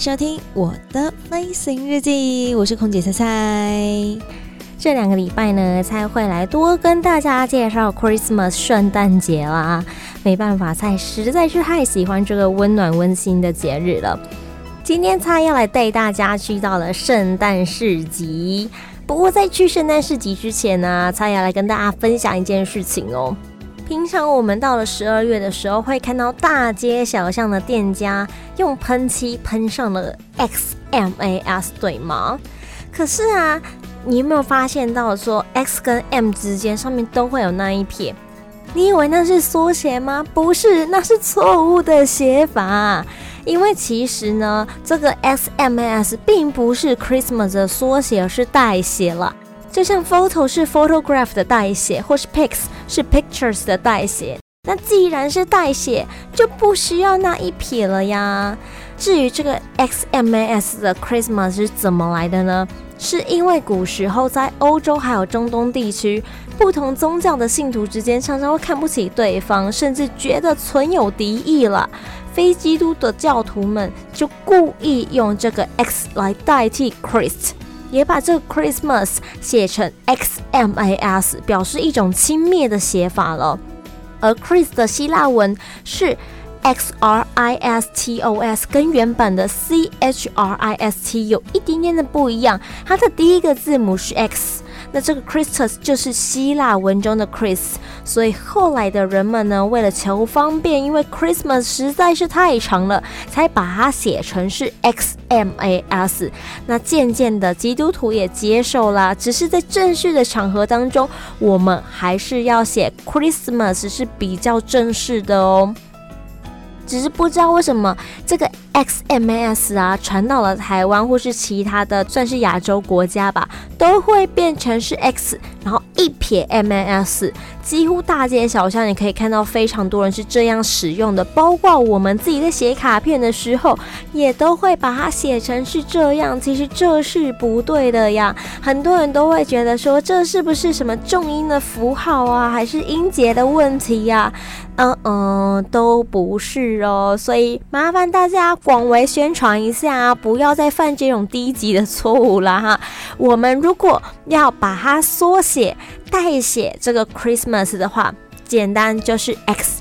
收听我的飞行日记，我是空姐菜菜。这两个礼拜呢，才会来多跟大家介绍 Christmas 圣诞节啦。没办法，菜实在是太喜欢这个温暖温馨的节日了。今天菜要来带大家去到了圣诞市集。不过在去圣诞市集之前呢，菜要来跟大家分享一件事情哦。平常我们到了十二月的时候，会看到大街小巷的店家用喷漆喷上了 XMAS，对吗？可是啊，你有没有发现到说 X 跟 M 之间上面都会有那一撇？你以为那是缩写吗？不是，那是错误的写法。因为其实呢，这个 XMAS 并不是 Christmas 的缩写，而是代写了。就像 photo 是 photograph 的代写，或是 pics 是 pictures 的代写。那既然是代写，就不需要那一撇了呀。至于这个 XMAS 的 Christmas 是怎么来的呢？是因为古时候在欧洲还有中东地区，不同宗教的信徒之间常常会看不起对方，甚至觉得存有敌意了。非基督的教徒们就故意用这个 X 来代替 Christ。也把这个 Christmas 写成 XMAS，表示一种轻蔑的写法了。而 Chris 的希腊文是 XRISTOS，跟原版的 CHRIST 有一点点的不一样，它的第一个字母是 X。那这个 Christus 就是希腊文中的 Chris，所以后来的人们呢，为了求方便，因为 Christmas 实在是太长了，才把它写成是 XMAS。那渐渐的，基督徒也接受了，只是在正式的场合当中，我们还是要写 Christmas 是比较正式的哦。只是不知道为什么这个 X M S 啊传到了台湾或是其他的算是亚洲国家吧，都会变成是 X，然后一撇 MAS，几乎大街小巷你可以看到非常多人是这样使用的，包括我们自己在写卡片的时候也都会把它写成是这样。其实这是不对的呀，很多人都会觉得说这是不是什么重音的符号啊，还是音节的问题呀？嗯嗯，都不是哦，所以麻烦大家广为宣传一下，不要再犯这种低级的错误了哈。我们如果要把它缩写代写这个 Christmas 的话，简单就是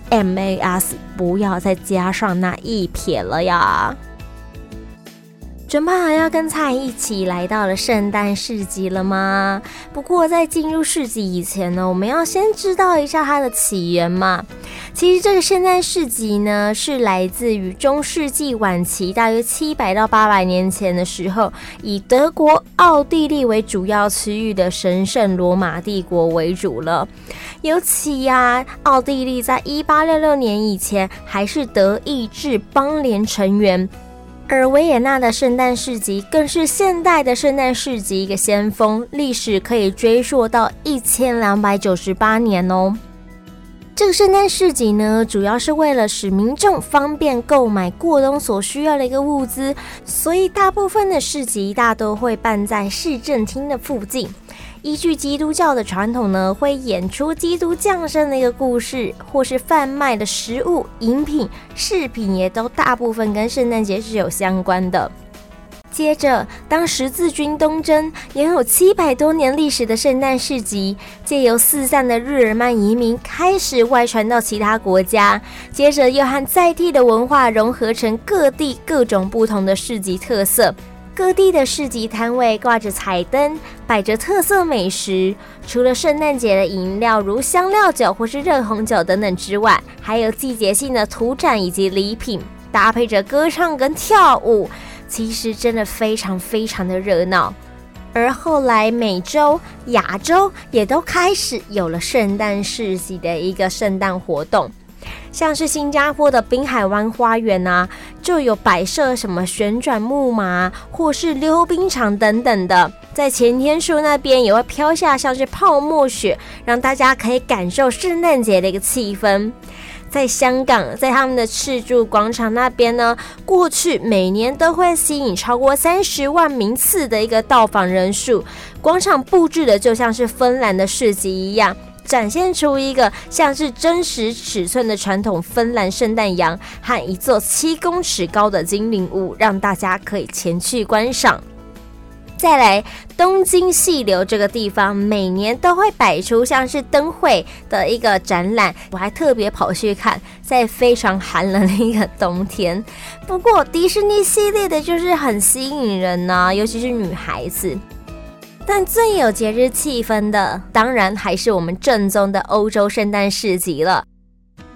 XMAS，不要再加上那一撇了呀。准备好要跟菜一起来到了圣诞市集了吗？不过在进入市集以前呢，我们要先知道一下它的起源嘛。其实这个圣诞市集呢，是来自于中世纪晚期，大约七百到八百年前的时候，以德国、奥地利为主要区域的神圣罗马帝国为主了。尤其呀、啊，奥地利在一八六六年以前还是德意志邦联成员。而维也纳的圣诞市集更是现代的圣诞市集一个先锋，历史可以追溯到一千两百九十八年哦。这个圣诞市集呢，主要是为了使民众方便购买过冬所需要的一个物资，所以大部分的市集大都会办在市政厅的附近。依据基督教的传统呢，会演出基督降生的一个故事，或是贩卖的食物、饮品、饰品，也都大部分跟圣诞节是有相关的。接着，当十字军东征，拥有七百多年历史的圣诞市集，借由四散的日耳曼移民开始外传到其他国家，接着又和在地的文化融合成各地各种不同的市集特色。各地的市集摊位挂着彩灯，摆着特色美食。除了圣诞节的饮料，如香料酒或是热红酒等等之外，还有季节性的土展以及礼品，搭配着歌唱跟跳舞，其实真的非常非常的热闹。而后来，美洲、亚洲也都开始有了圣诞市集的一个圣诞活动。像是新加坡的滨海湾花园啊，就有摆设什么旋转木马或是溜冰场等等的。在前天树那边也会飘下像是泡沫雪，让大家可以感受圣诞节的一个气氛。在香港，在他们的赤柱广场那边呢，过去每年都会吸引超过三十万名次的一个到访人数。广场布置的就像是芬兰的市集一样。展现出一个像是真实尺寸的传统芬兰圣诞羊和一座七公尺高的精灵屋，让大家可以前去观赏。再来，东京细流这个地方每年都会摆出像是灯会的一个展览，我还特别跑去看，在非常寒冷的一个冬天。不过迪士尼系列的就是很吸引人呢、啊，尤其是女孩子。但最有节日气氛的，当然还是我们正宗的欧洲圣诞市集了。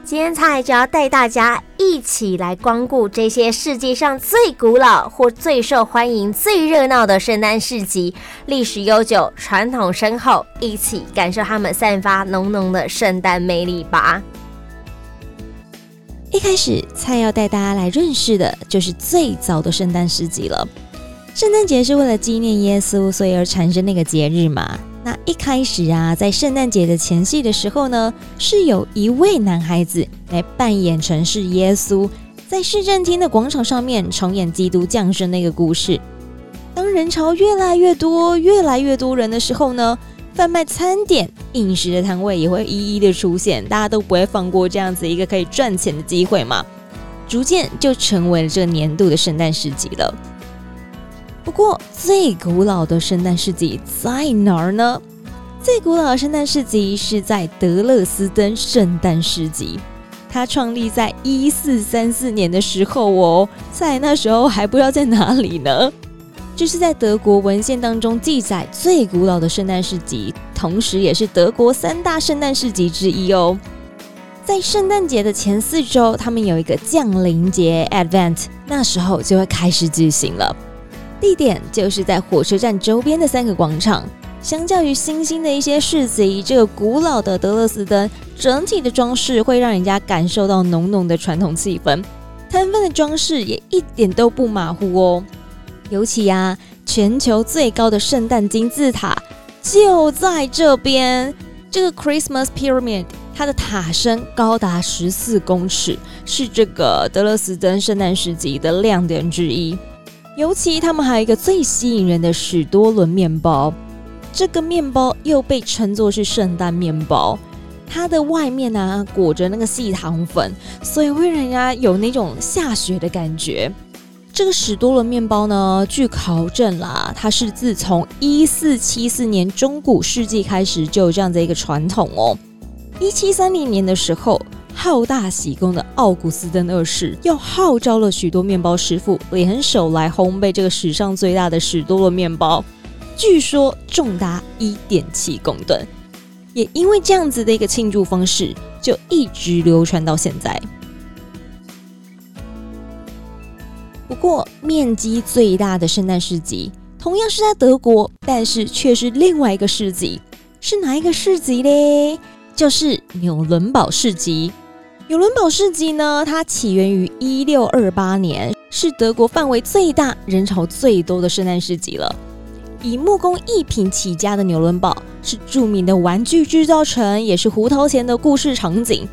今天菜就要带大家一起来光顾这些世界上最古老或最受欢迎、最热闹的圣诞市集，历史悠久，传统深厚，一起感受他们散发浓浓的圣诞魅力吧。一开始，菜要带大家来认识的就是最早的圣诞市集了。圣诞节是为了纪念耶稣，所以而产生那个节日嘛。那一开始啊，在圣诞节的前夕的时候呢，是有一位男孩子来扮演成是耶稣，在市政厅的广场上面重演基督降生那个故事。当人潮越来越多，越来越多人的时候呢，贩卖餐点、饮食的摊位也会一一的出现，大家都不会放过这样子一个可以赚钱的机会嘛。逐渐就成为了这个年度的圣诞市集了。不过，最古老的圣诞市集在哪儿呢？最古老的圣诞市集是在德勒斯登圣诞市集，它创立在一四三四年的时候哦，在那时候还不知道在哪里呢。这是在德国文献当中记载最古老的圣诞市集，同时也是德国三大圣诞市集之一哦。在圣诞节的前四周，他们有一个降临节 （Advent），那时候就会开始举行了。地点就是在火车站周边的三个广场。相较于新兴的一些市集，这个古老的德勒斯登整体的装饰会让人家感受到浓浓的传统气氛。摊贩的装饰也一点都不马虎哦。尤其啊，全球最高的圣诞金字塔就在这边。这个 Christmas Pyramid，它的塔身高达十四公尺，是这个德勒斯登圣诞市集的亮点之一。尤其他们还有一个最吸引人的史多伦面包，这个面包又被称作是圣诞面包，它的外面呢、裹着那个细糖粉，所以会让人家有那种下雪的感觉。这个史多伦面包呢，据考证啦，它是自从一四七四年中古世纪开始就有这样的一个传统哦。一七三零年的时候。好大喜功的奥古斯登二世又号召了许多面包师傅联手来烘焙这个史上最大的史多伦面包，据说重达一点七公吨。也因为这样子的一个庆祝方式，就一直流传到现在。不过，面积最大的圣诞市集同样是在德国，但是却是另外一个市集，是哪一个市集嘞？就是纽伦堡市集。纽伦堡市集呢，它起源于一六二八年，是德国范围最大、人潮最多的圣诞市集了。以木工艺品起家的纽伦堡是著名的玩具制造城，也是胡桃钳的故事场景。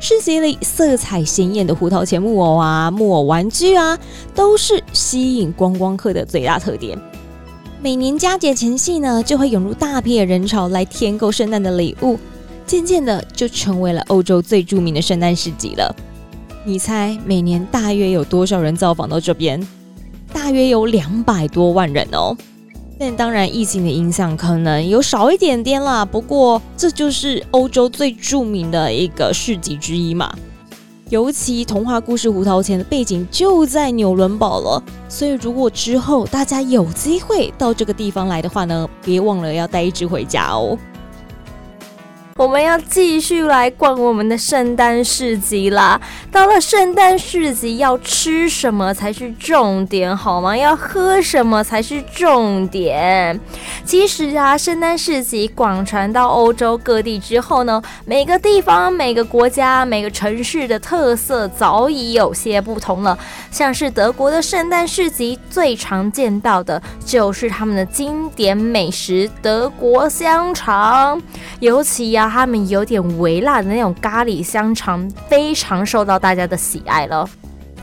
市集里色彩鲜艳的胡桃钳木偶啊、木偶玩具啊，都是吸引观光客的最大特点。每年佳节前夕呢，就会涌入大批的人潮来添购圣诞的礼物。渐渐的就成为了欧洲最著名的圣诞市集了。你猜每年大约有多少人造访到这边？大约有两百多万人哦。但当然，疫情的影响可能有少一点点啦。不过这就是欧洲最著名的一个市集之一嘛。尤其童话故事《胡桃钳》的背景就在纽伦堡了，所以如果之后大家有机会到这个地方来的话呢，别忘了要带一只回家哦。我们要继续来逛我们的圣诞市集啦！到了圣诞市集，要吃什么才是重点，好吗？要喝什么才是重点？其实啊，圣诞市集广传到欧洲各地之后呢，每个地方、每个国家、每个城市的特色早已有些不同了。像是德国的圣诞市集，最常见到的就是他们的经典美食——德国香肠，尤其呀、啊。他们有点微辣的那种咖喱香肠，非常受到大家的喜爱了。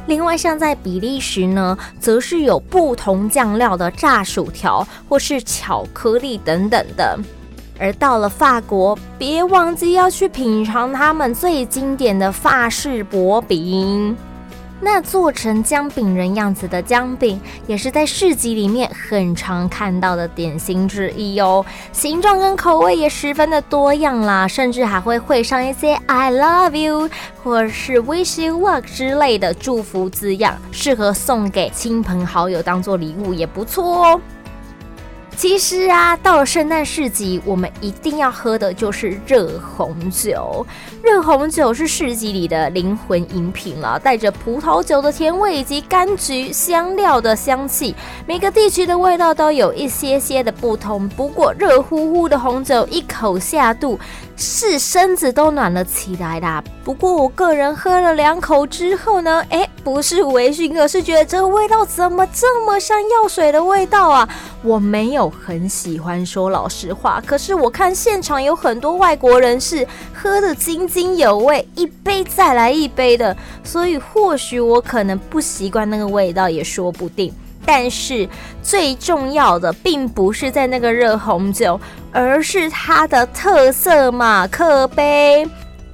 另外，像在比利时呢，则是有不同酱料的炸薯条或是巧克力等等的。而到了法国，别忘记要去品尝他们最经典的法式薄饼。那做成姜饼人样子的姜饼，也是在市集里面很常看到的点心之一哦。形状跟口味也十分的多样啦，甚至还会绘上一些 “I love you” 或是 “Wish you luck” 之类的祝福字样，适合送给亲朋好友当做礼物也不错哦。其实啊，到了圣诞市集，我们一定要喝的就是热红酒。热红酒是市集里的灵魂饮品了，带着葡萄酒的甜味以及柑橘香料的香气。每个地区的味道都有一些些的不同，不过热乎乎的红酒一口下肚，是身子都暖了起来啦。不过我个人喝了两口之后呢，诶，不是微醺，而是觉得这个味道怎么这么像药水的味道啊？我没有很喜欢，说老实话。可是我看现场有很多外国人是喝得津津有味，一杯再来一杯的，所以或许我可能不习惯那个味道也说不定。但是最重要的并不是在那个热红酒，而是它的特色马克杯。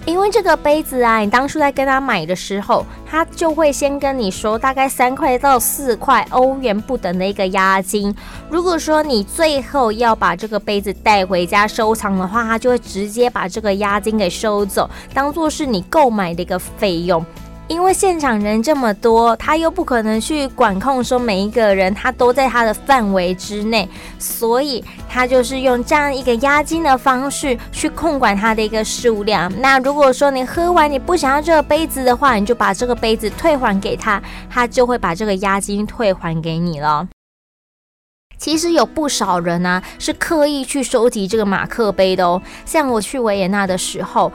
因为这个杯子啊，你当初在跟他买的时候，他就会先跟你说大概三块到四块欧元不等的一个押金。如果说你最后要把这个杯子带回家收藏的话，他就会直接把这个押金给收走，当做是你购买的一个费用。因为现场人这么多，他又不可能去管控说每一个人他都在他的范围之内，所以他就是用这样一个押金的方式去控管他的一个数量。那如果说你喝完你不想要这个杯子的话，你就把这个杯子退还给他，他就会把这个押金退还给你了。其实有不少人呢、是刻意去收集这个马克杯的哦，像我去维也纳的时候。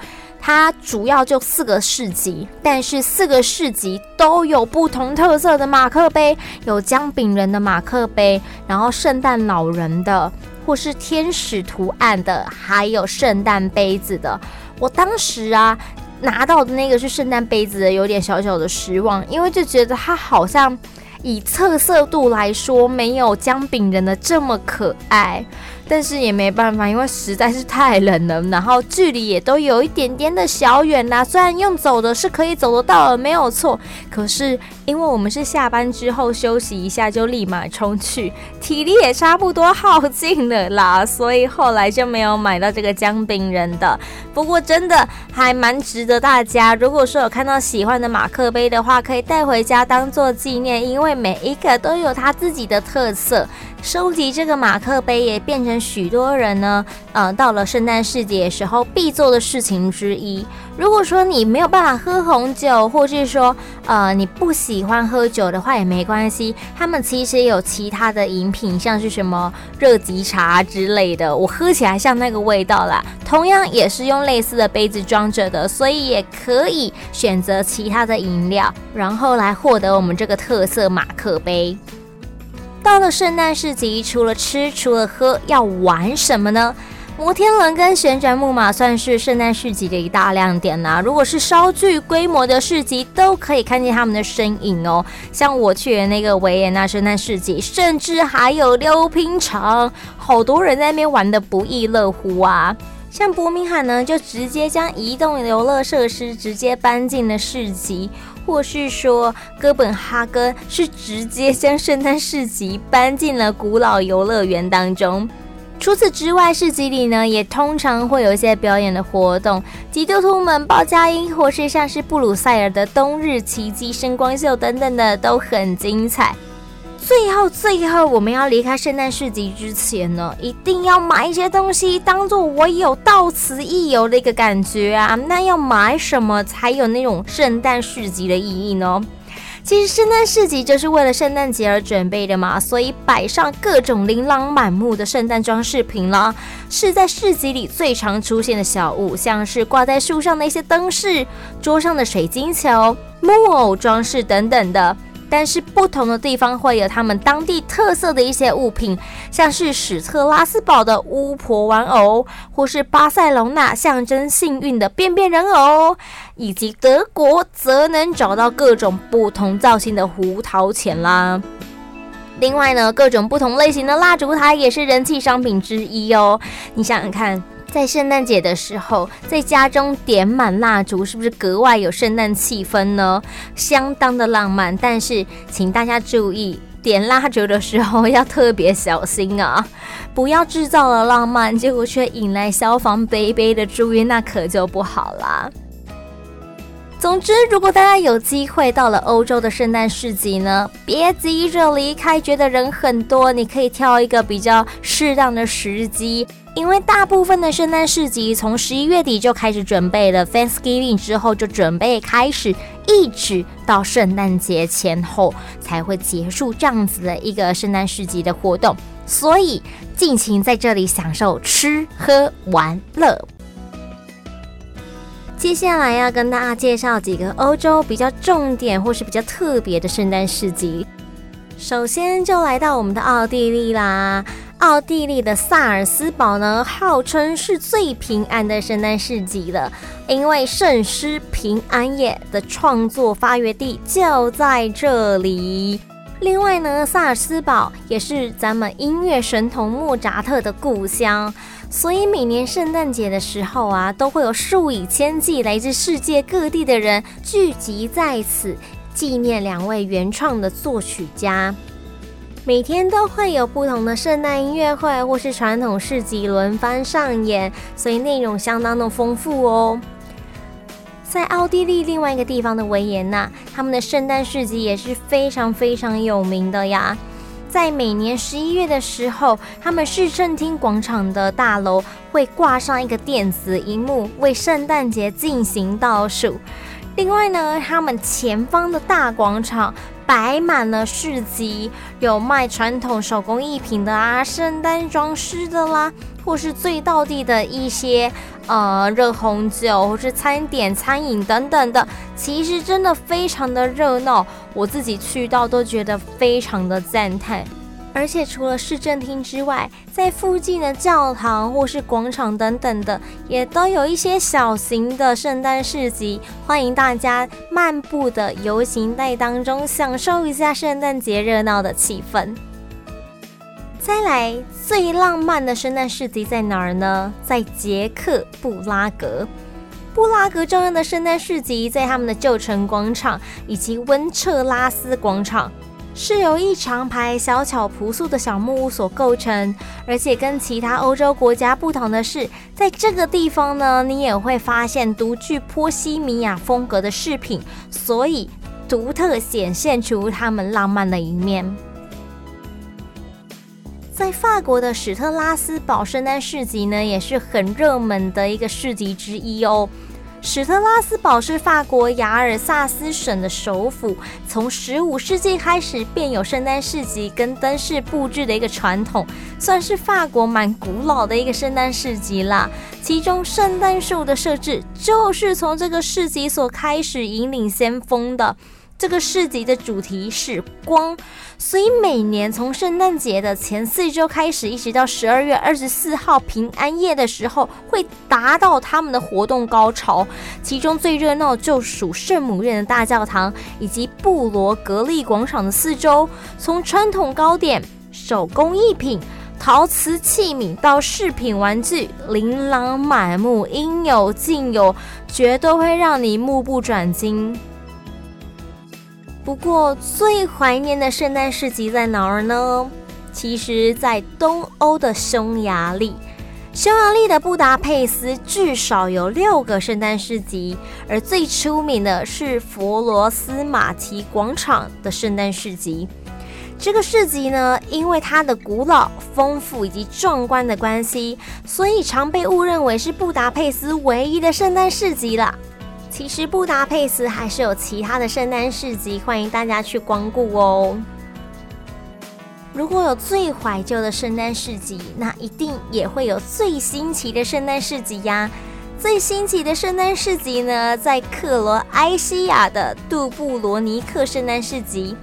它主要就四个市集，但是四个市集都有不同特色的马克杯，有姜饼人的马克杯，然后圣诞老人的，或是天使图案的，还有圣诞杯子的。我当时啊拿到的那个是圣诞杯子的，有点小小的失望，因为就觉得它好像以特色度来说，没有姜饼人的这么可爱。但是也没办法，因为实在是太冷了，然后距离也都有一点点的小远啦。虽然用走的是可以走得到的，没有错，可是因为我们是下班之后休息一下就立马冲去，体力也差不多耗尽了啦，所以后来就没有买到这个姜饼人的。不过真的还蛮值得大家，如果说有看到喜欢的马克杯的话，可以带回家当做纪念，因为每一个都有它自己的特色。收集这个马克杯也变成许多人呢，呃，到了圣诞市集的时候必做的事情之一。如果说你没有办法喝红酒，或是说呃你不喜欢喝酒的话也没关系，他们其实有其他的饮品，像是什么热吉茶之类的，我喝起来像那个味道啦。同样也是用类似的杯子装着的，所以也可以选择其他的饮料，然后来获得我们这个特色马克杯。到了圣诞市集，除了吃，除了喝，要玩什么呢？摩天轮跟旋转木马算是圣诞市集的一大亮点啦、如果是稍具规模的市集，都可以看见他们的身影哦。像我去的那个维也纳圣诞市集，甚至还有溜冰场，好多人在那边玩得不亦乐乎啊。像伯明翰呢，就直接将移动游乐设施直接搬进了市集。或是说，哥本哈根是直接将圣诞市集搬进了古老游乐园当中。除此之外，市集里呢也通常会有一些表演的活动，基督徒们报佳音，或是像是布鲁塞尔的冬日奇迹声光秀等等的都很精彩。最后，最后我们要离开圣诞市集之前呢，一定要买一些东西，当做我有到此一游的一个感觉啊。那要买什么才有那种圣诞市集的意义呢？其实圣诞市集就是为了圣诞节而准备的嘛，所以摆上各种琳琅满目的圣诞装饰品啦，是在市集里最常出现的小物，像是挂在树上的一些灯饰、桌上的水晶球、木偶装饰等等的。但是不同的地方会有他们当地特色的一些物品，像是史特拉斯堡的巫婆玩偶，或是巴塞隆纳象征幸运的便便人偶，以及德国则能找到各种不同造型的胡桃钳啦。另外呢，各种不同类型的蜡烛台也是人气商品之一哦。你想想看。在圣诞节的时候，在家中点满蜡烛，是不是格外有圣诞气氛呢？相当的浪漫。但是，请大家注意，点蜡烛的时候要特别小心啊，不要制造了浪漫，结果却引来消防杯杯的注意，那可就不好啦。总之，如果大家有机会到了欧洲的圣诞市集呢，别急着离开，觉得人很多，你可以挑一个比较适当的时机。因为大部分的圣诞市集从十一月底就开始准备了，Thanksgiving 之后就准备开始，一直到圣诞节前后才会结束这样子的一个圣诞市集的活动，所以尽情在这里享受吃喝玩乐。接下来要跟大家介绍几个欧洲比较重点或是比较特别的圣诞市集，首先就来到我们的奥地利啦。奥地利的萨尔斯堡呢，号称是最平安的圣诞市集了，因为圣诗《平安夜》的创作发源地就在这里。另外呢，萨尔斯堡也是咱们音乐神童莫扎特的故乡，所以每年圣诞节的时候啊，都会有数以千计来自世界各地的人聚集在此，纪念两位原创的作曲家。每天都会有不同的圣诞音乐会或是传统市集轮番上演，所以内容相当的丰富哦。在奥地利另外一个地方的维也纳，他们的圣诞市集也是非常非常有名的呀。在每年十一月的时候，他们市政厅广场的大楼会挂上一个电子荧幕，为圣诞节进行倒数。另外呢，他们前方的大广场。摆满了市集，有卖传统手工艺品的啊，圣诞装饰的啦，或是最道地的一些呃热红酒，或是餐点、餐饮等等的，其实真的非常的热闹，我自己去到都觉得非常的赞叹。而且除了市政厅之外，在附近的教堂或是广场等等的，也都有一些小型的圣诞市集，欢迎大家漫步的游行带当中，享受一下圣诞节热闹的气氛。再来，最浪漫的圣诞市集在哪儿呢？在捷克布拉格。布拉格重要的圣诞市集在他们的旧城广场以及温彻拉斯广场。是由一长排小巧朴素的小木屋所构成，而且跟其他欧洲国家不同的是，在这个地方呢，你也会发现独具波西米亚风格的饰品，所以独特显现出他们浪漫的一面。在法国的史特拉斯堡圣诞市集呢，也是很热门的一个市集之一哦。史特拉斯堡是法国雅尔萨斯省的首府，从十五世纪开始便有圣诞市集跟灯饰布置的一个传统，算是法国蛮古老的一个圣诞市集啦。其中圣诞树的设置就是从这个市集所开始引领先锋的。这个市集的主题是光，所以每年从圣诞节的前四周开始，一直到十二月二十四号平安夜的时候，会达到他们的活动高潮。其中最热闹就属圣母院的大教堂以及布罗格利广场的四周，从传统糕点、手工艺品、陶瓷器皿到饰品玩具，琳琅满目，应有尽有，绝对会让你目不转睛。不过，最怀念的圣诞市集在哪儿呢？其实，在东欧的匈牙利。匈牙利的布达佩斯至少有六个圣诞市集，而最出名的是佛罗斯马提广场的圣诞市集。这个市集呢，因为它的古老、丰富以及壮观的关系，所以常被误认为是布达佩斯唯一的圣诞市集啦。其实布达佩斯还是有其他的圣诞市集，欢迎大家去光顾哦。如果有最怀旧的圣诞市集，那一定也会有最新奇的圣诞市集呀。最新奇的圣诞市集呢，在克罗埃西亚的杜布罗尼克圣诞市集。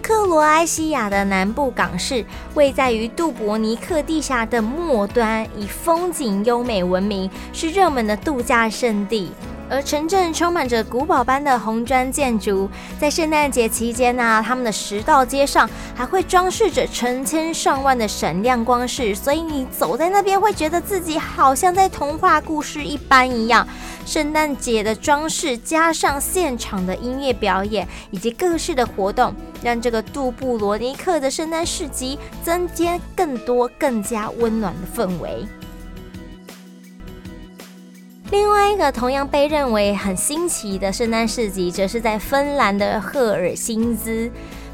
克罗埃西亚的南部港市位在于杜伯尼克地下的末端，以风景优美闻名，是热门的度假胜地。而城镇充满着古堡般的红砖建筑，在圣诞节期间呢、他们的十道街上还会装饰着成千上万的闪亮光饰，所以你走在那边会觉得自己好像在童话故事一般一样。圣诞节的装饰加上现场的音乐表演以及各式的活动，让这个杜布罗尼克的圣诞市集增添更多更加温暖的氛围。另外一个同样被认为很新奇的圣诞市集，则是在芬兰的赫尔辛兹。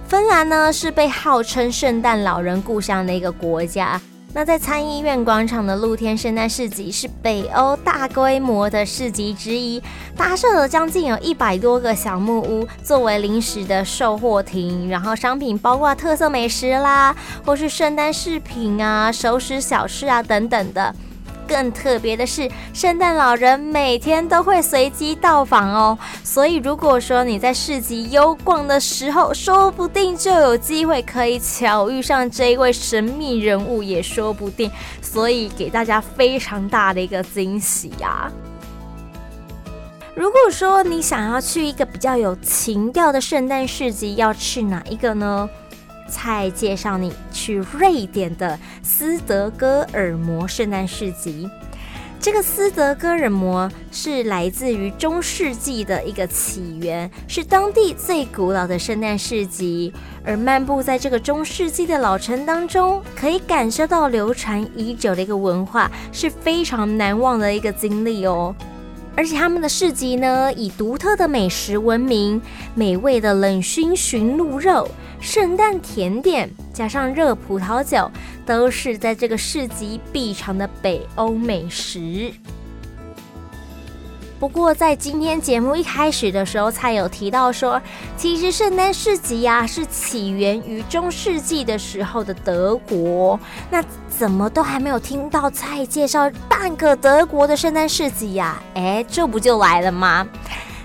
芬兰呢，是被号称圣诞老人故乡的一个国家。那在参议院广场的露天圣诞市集，是北欧大规模的市集之一，搭设了将近有一百多个小木屋，作为临时的售货亭。然后商品包括特色美食啦，或是圣诞饰品啊、熟食小吃啊等等的。更特别的是，圣诞老人每天都会随机到访哦。所以，如果说你在市集游逛的时候，说不定就有机会可以巧遇上这一位神秘人物，也说不定。所以，给大家非常大的一个惊喜呀！如果说你想要去一个比较有情调的圣诞市集，要去哪一个呢？再介绍你去瑞典的斯德哥尔摩圣诞市集。这个斯德哥尔摩是来自于中世纪的一个起源，是当地最古老的圣诞市集。而漫步在这个中世纪的老城当中，可以感受到流传已久的一个文化，是非常难忘的一个经历哦。而且他们的市集呢，以独特的美食闻名，美味的冷熏驯鹿肉、圣诞甜点，加上热葡萄酒，都是在这个市集必尝的北欧美食。不过，在今天节目一开始的时候，才有提到说，其实圣诞市集呀、是起源于中世纪的时候的德国。那怎么都还没有听到蔡介绍半个德国的圣诞市集呀？哎，这不就来了吗？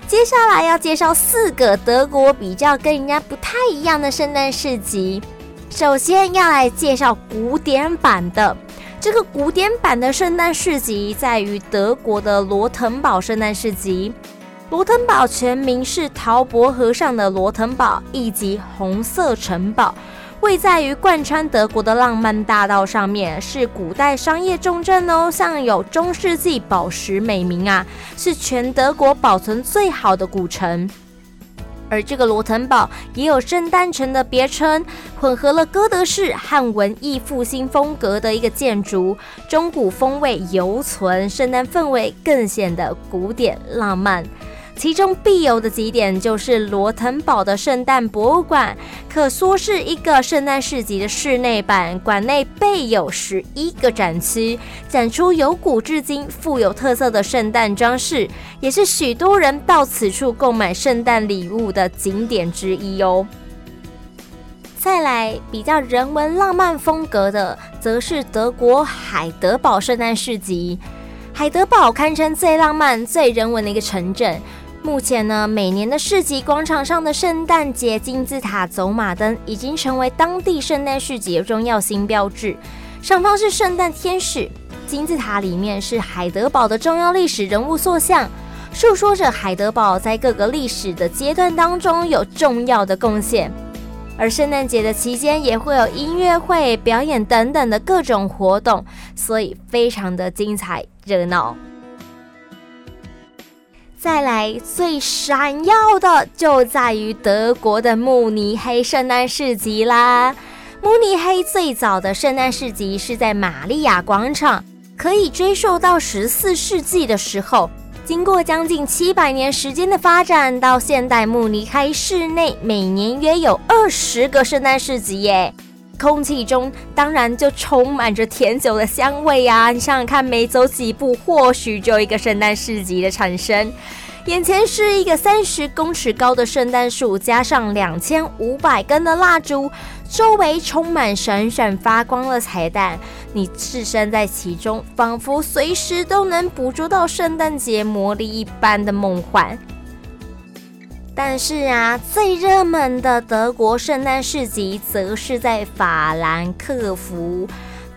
接下来要介绍四个德国比较跟人家不太一样的圣诞市集。首先要来介绍古典版的。这个古典版的圣诞市集在于德国的罗滕堡圣诞市集。罗滕堡全名是陶伯河上的罗滕堡，以及红色城堡，位在于贯穿德国的浪漫大道上面，是古代商业重镇哦，像有中世纪宝石美名啊，是全德国保存最好的古城。而这个罗滕堡也有圣诞城的别称，混合了哥德式和文艺复兴风格的一个建筑，中古风味犹存，圣诞氛围更显得古典浪漫。其中必游的几点就是罗滕堡的圣诞博物馆，可说是一个圣诞市集的室内版。馆内备有十一个展区，展出由古至今富有特色的圣诞装饰，也是许多人到此处购买圣诞礼物的景点之一哦。再来比较人文浪漫风格的，则是德国海德堡圣诞市集。海德堡堪称最浪漫、最人文的一个城镇。目前呢，每年的市集广场上的圣诞节金字塔走马灯已经成为当地圣诞市集的重要新标志。上方是圣诞天使，金字塔里面是海德堡的重要历史人物塑像，述说着海德堡在各个历史的阶段当中有重要的贡献。而圣诞节的期间也会有音乐会、表演等等的各种活动，所以非常的精彩热闹。再来最闪耀的就在于德国的慕尼黑圣诞市集啦。慕尼黑最早的圣诞市集是在玛利亚广场，可以追溯到十四世纪的时候，经过将近七百年时间的发展，到现代慕尼黑市内每年约有二十个圣诞市集耶。空气中当然就充满着甜酒的香味呀！你想想看，每走几步，或许就有一个圣诞市集的产生。眼前是一个三十公尺高的圣诞树，加上两千五百根的蜡烛，周围充满闪闪发光的彩蛋。你置身在其中，仿佛随时都能捕捉到圣诞节魔力一般的梦幻。但是啊，最热门的德国圣诞市集则是在法兰克福。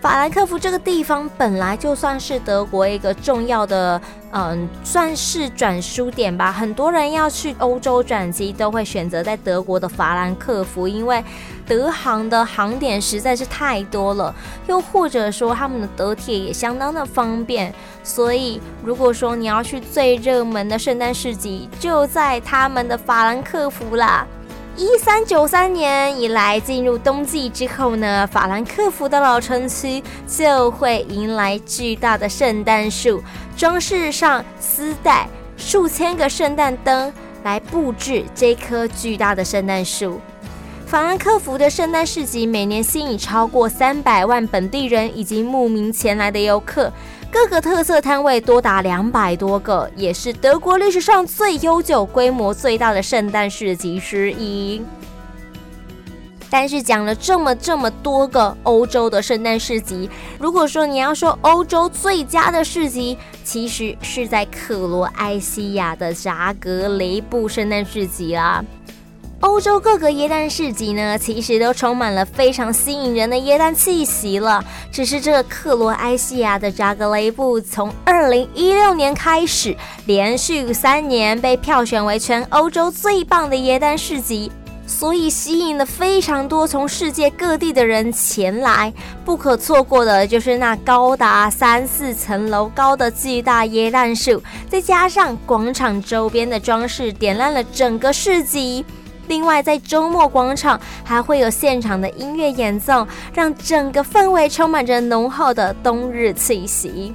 法兰克福这个地方本来就算是德国一个重要的，嗯，算是转输点吧。很多人要去欧洲转机，都会选择在德国的法兰克福，因为德航的航点实在是太多了，又或者说他们的德铁也相当的方便。所以，如果说你要去最热门的圣诞市集，就在他们的法兰克福啦。一三九三年以来，进入冬季之后呢，法兰克福的老城区就会迎来巨大的圣诞树，装饰上丝带，数千个圣诞灯来布置这棵巨大的圣诞树。法兰克福的圣诞市集每年吸引超过三百万本地人以及慕名前来的游客。各个特色摊位多达两百多个，也是德国历史上最悠久、规模最大的圣诞市集之一。但是讲了这么这么多个欧洲的圣诞市集，如果说你要说欧洲最佳的市集，其实是在克罗埃西亚的扎格雷布圣诞市集啦。欧洲各个耶诞市集呢，其实都充满了非常吸引人的耶诞气息了。只是这克罗埃西亚的扎格雷布，从二零一六年开始，连续三年被票选为全欧洲最棒的耶诞市集，所以吸引了非常多从世界各地的人前来。不可错过的就是那高达三四层楼高的巨大耶诞树，再加上广场周边的装饰，点亮了整个市集。另外，在周末广场还会有现场的音乐演奏，让整个氛围充满着浓厚的冬日气息。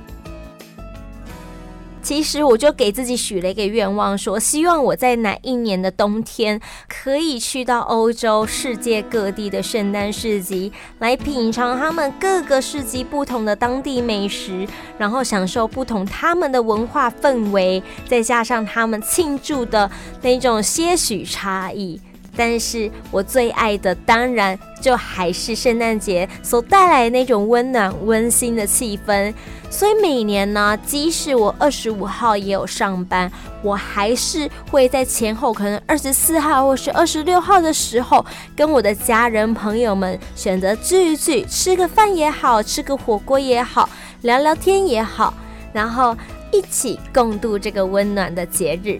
其实，我就给自己许了一个愿望，说希望我在哪一年的冬天可以去到欧洲世界各地的圣诞市集，来品尝他们各个市集不同的当地美食，然后享受不同他们的文化氛围，再加上他们庆祝的那种些许差异。但是我最爱的，当然就还是圣诞节所带来的那种温暖、温馨的气氛。所以每年呢，即使我二十五号也有上班，我还是会在前后可能二十四号或是二十六号的时候，跟我的家人朋友们选择聚一聚，吃个饭也好，吃个火锅也好，聊聊天也好，然后一起共度这个温暖的节日。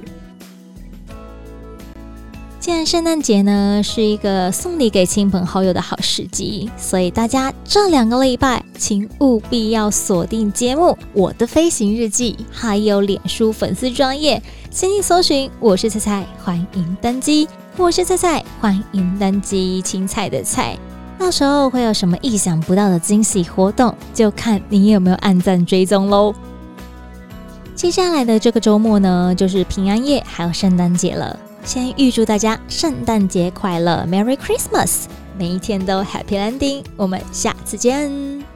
既然圣诞节呢是一个送礼给亲朋好友的好时机，所以大家这两个礼拜请务必要锁定节目《我的飞行日记》，还有脸书粉丝专页，先去搜寻“我是菜菜”，欢迎登机。我是菜菜，欢迎登机。青菜的菜，到时候会有什么意想不到的惊喜活动，就看你有没有按赞追踪喽。接下来的这个周末呢，就是平安夜，还有圣诞节了。先预祝大家圣诞节快乐，Merry Christmas！每一天都 Happy Landing。我们下次见。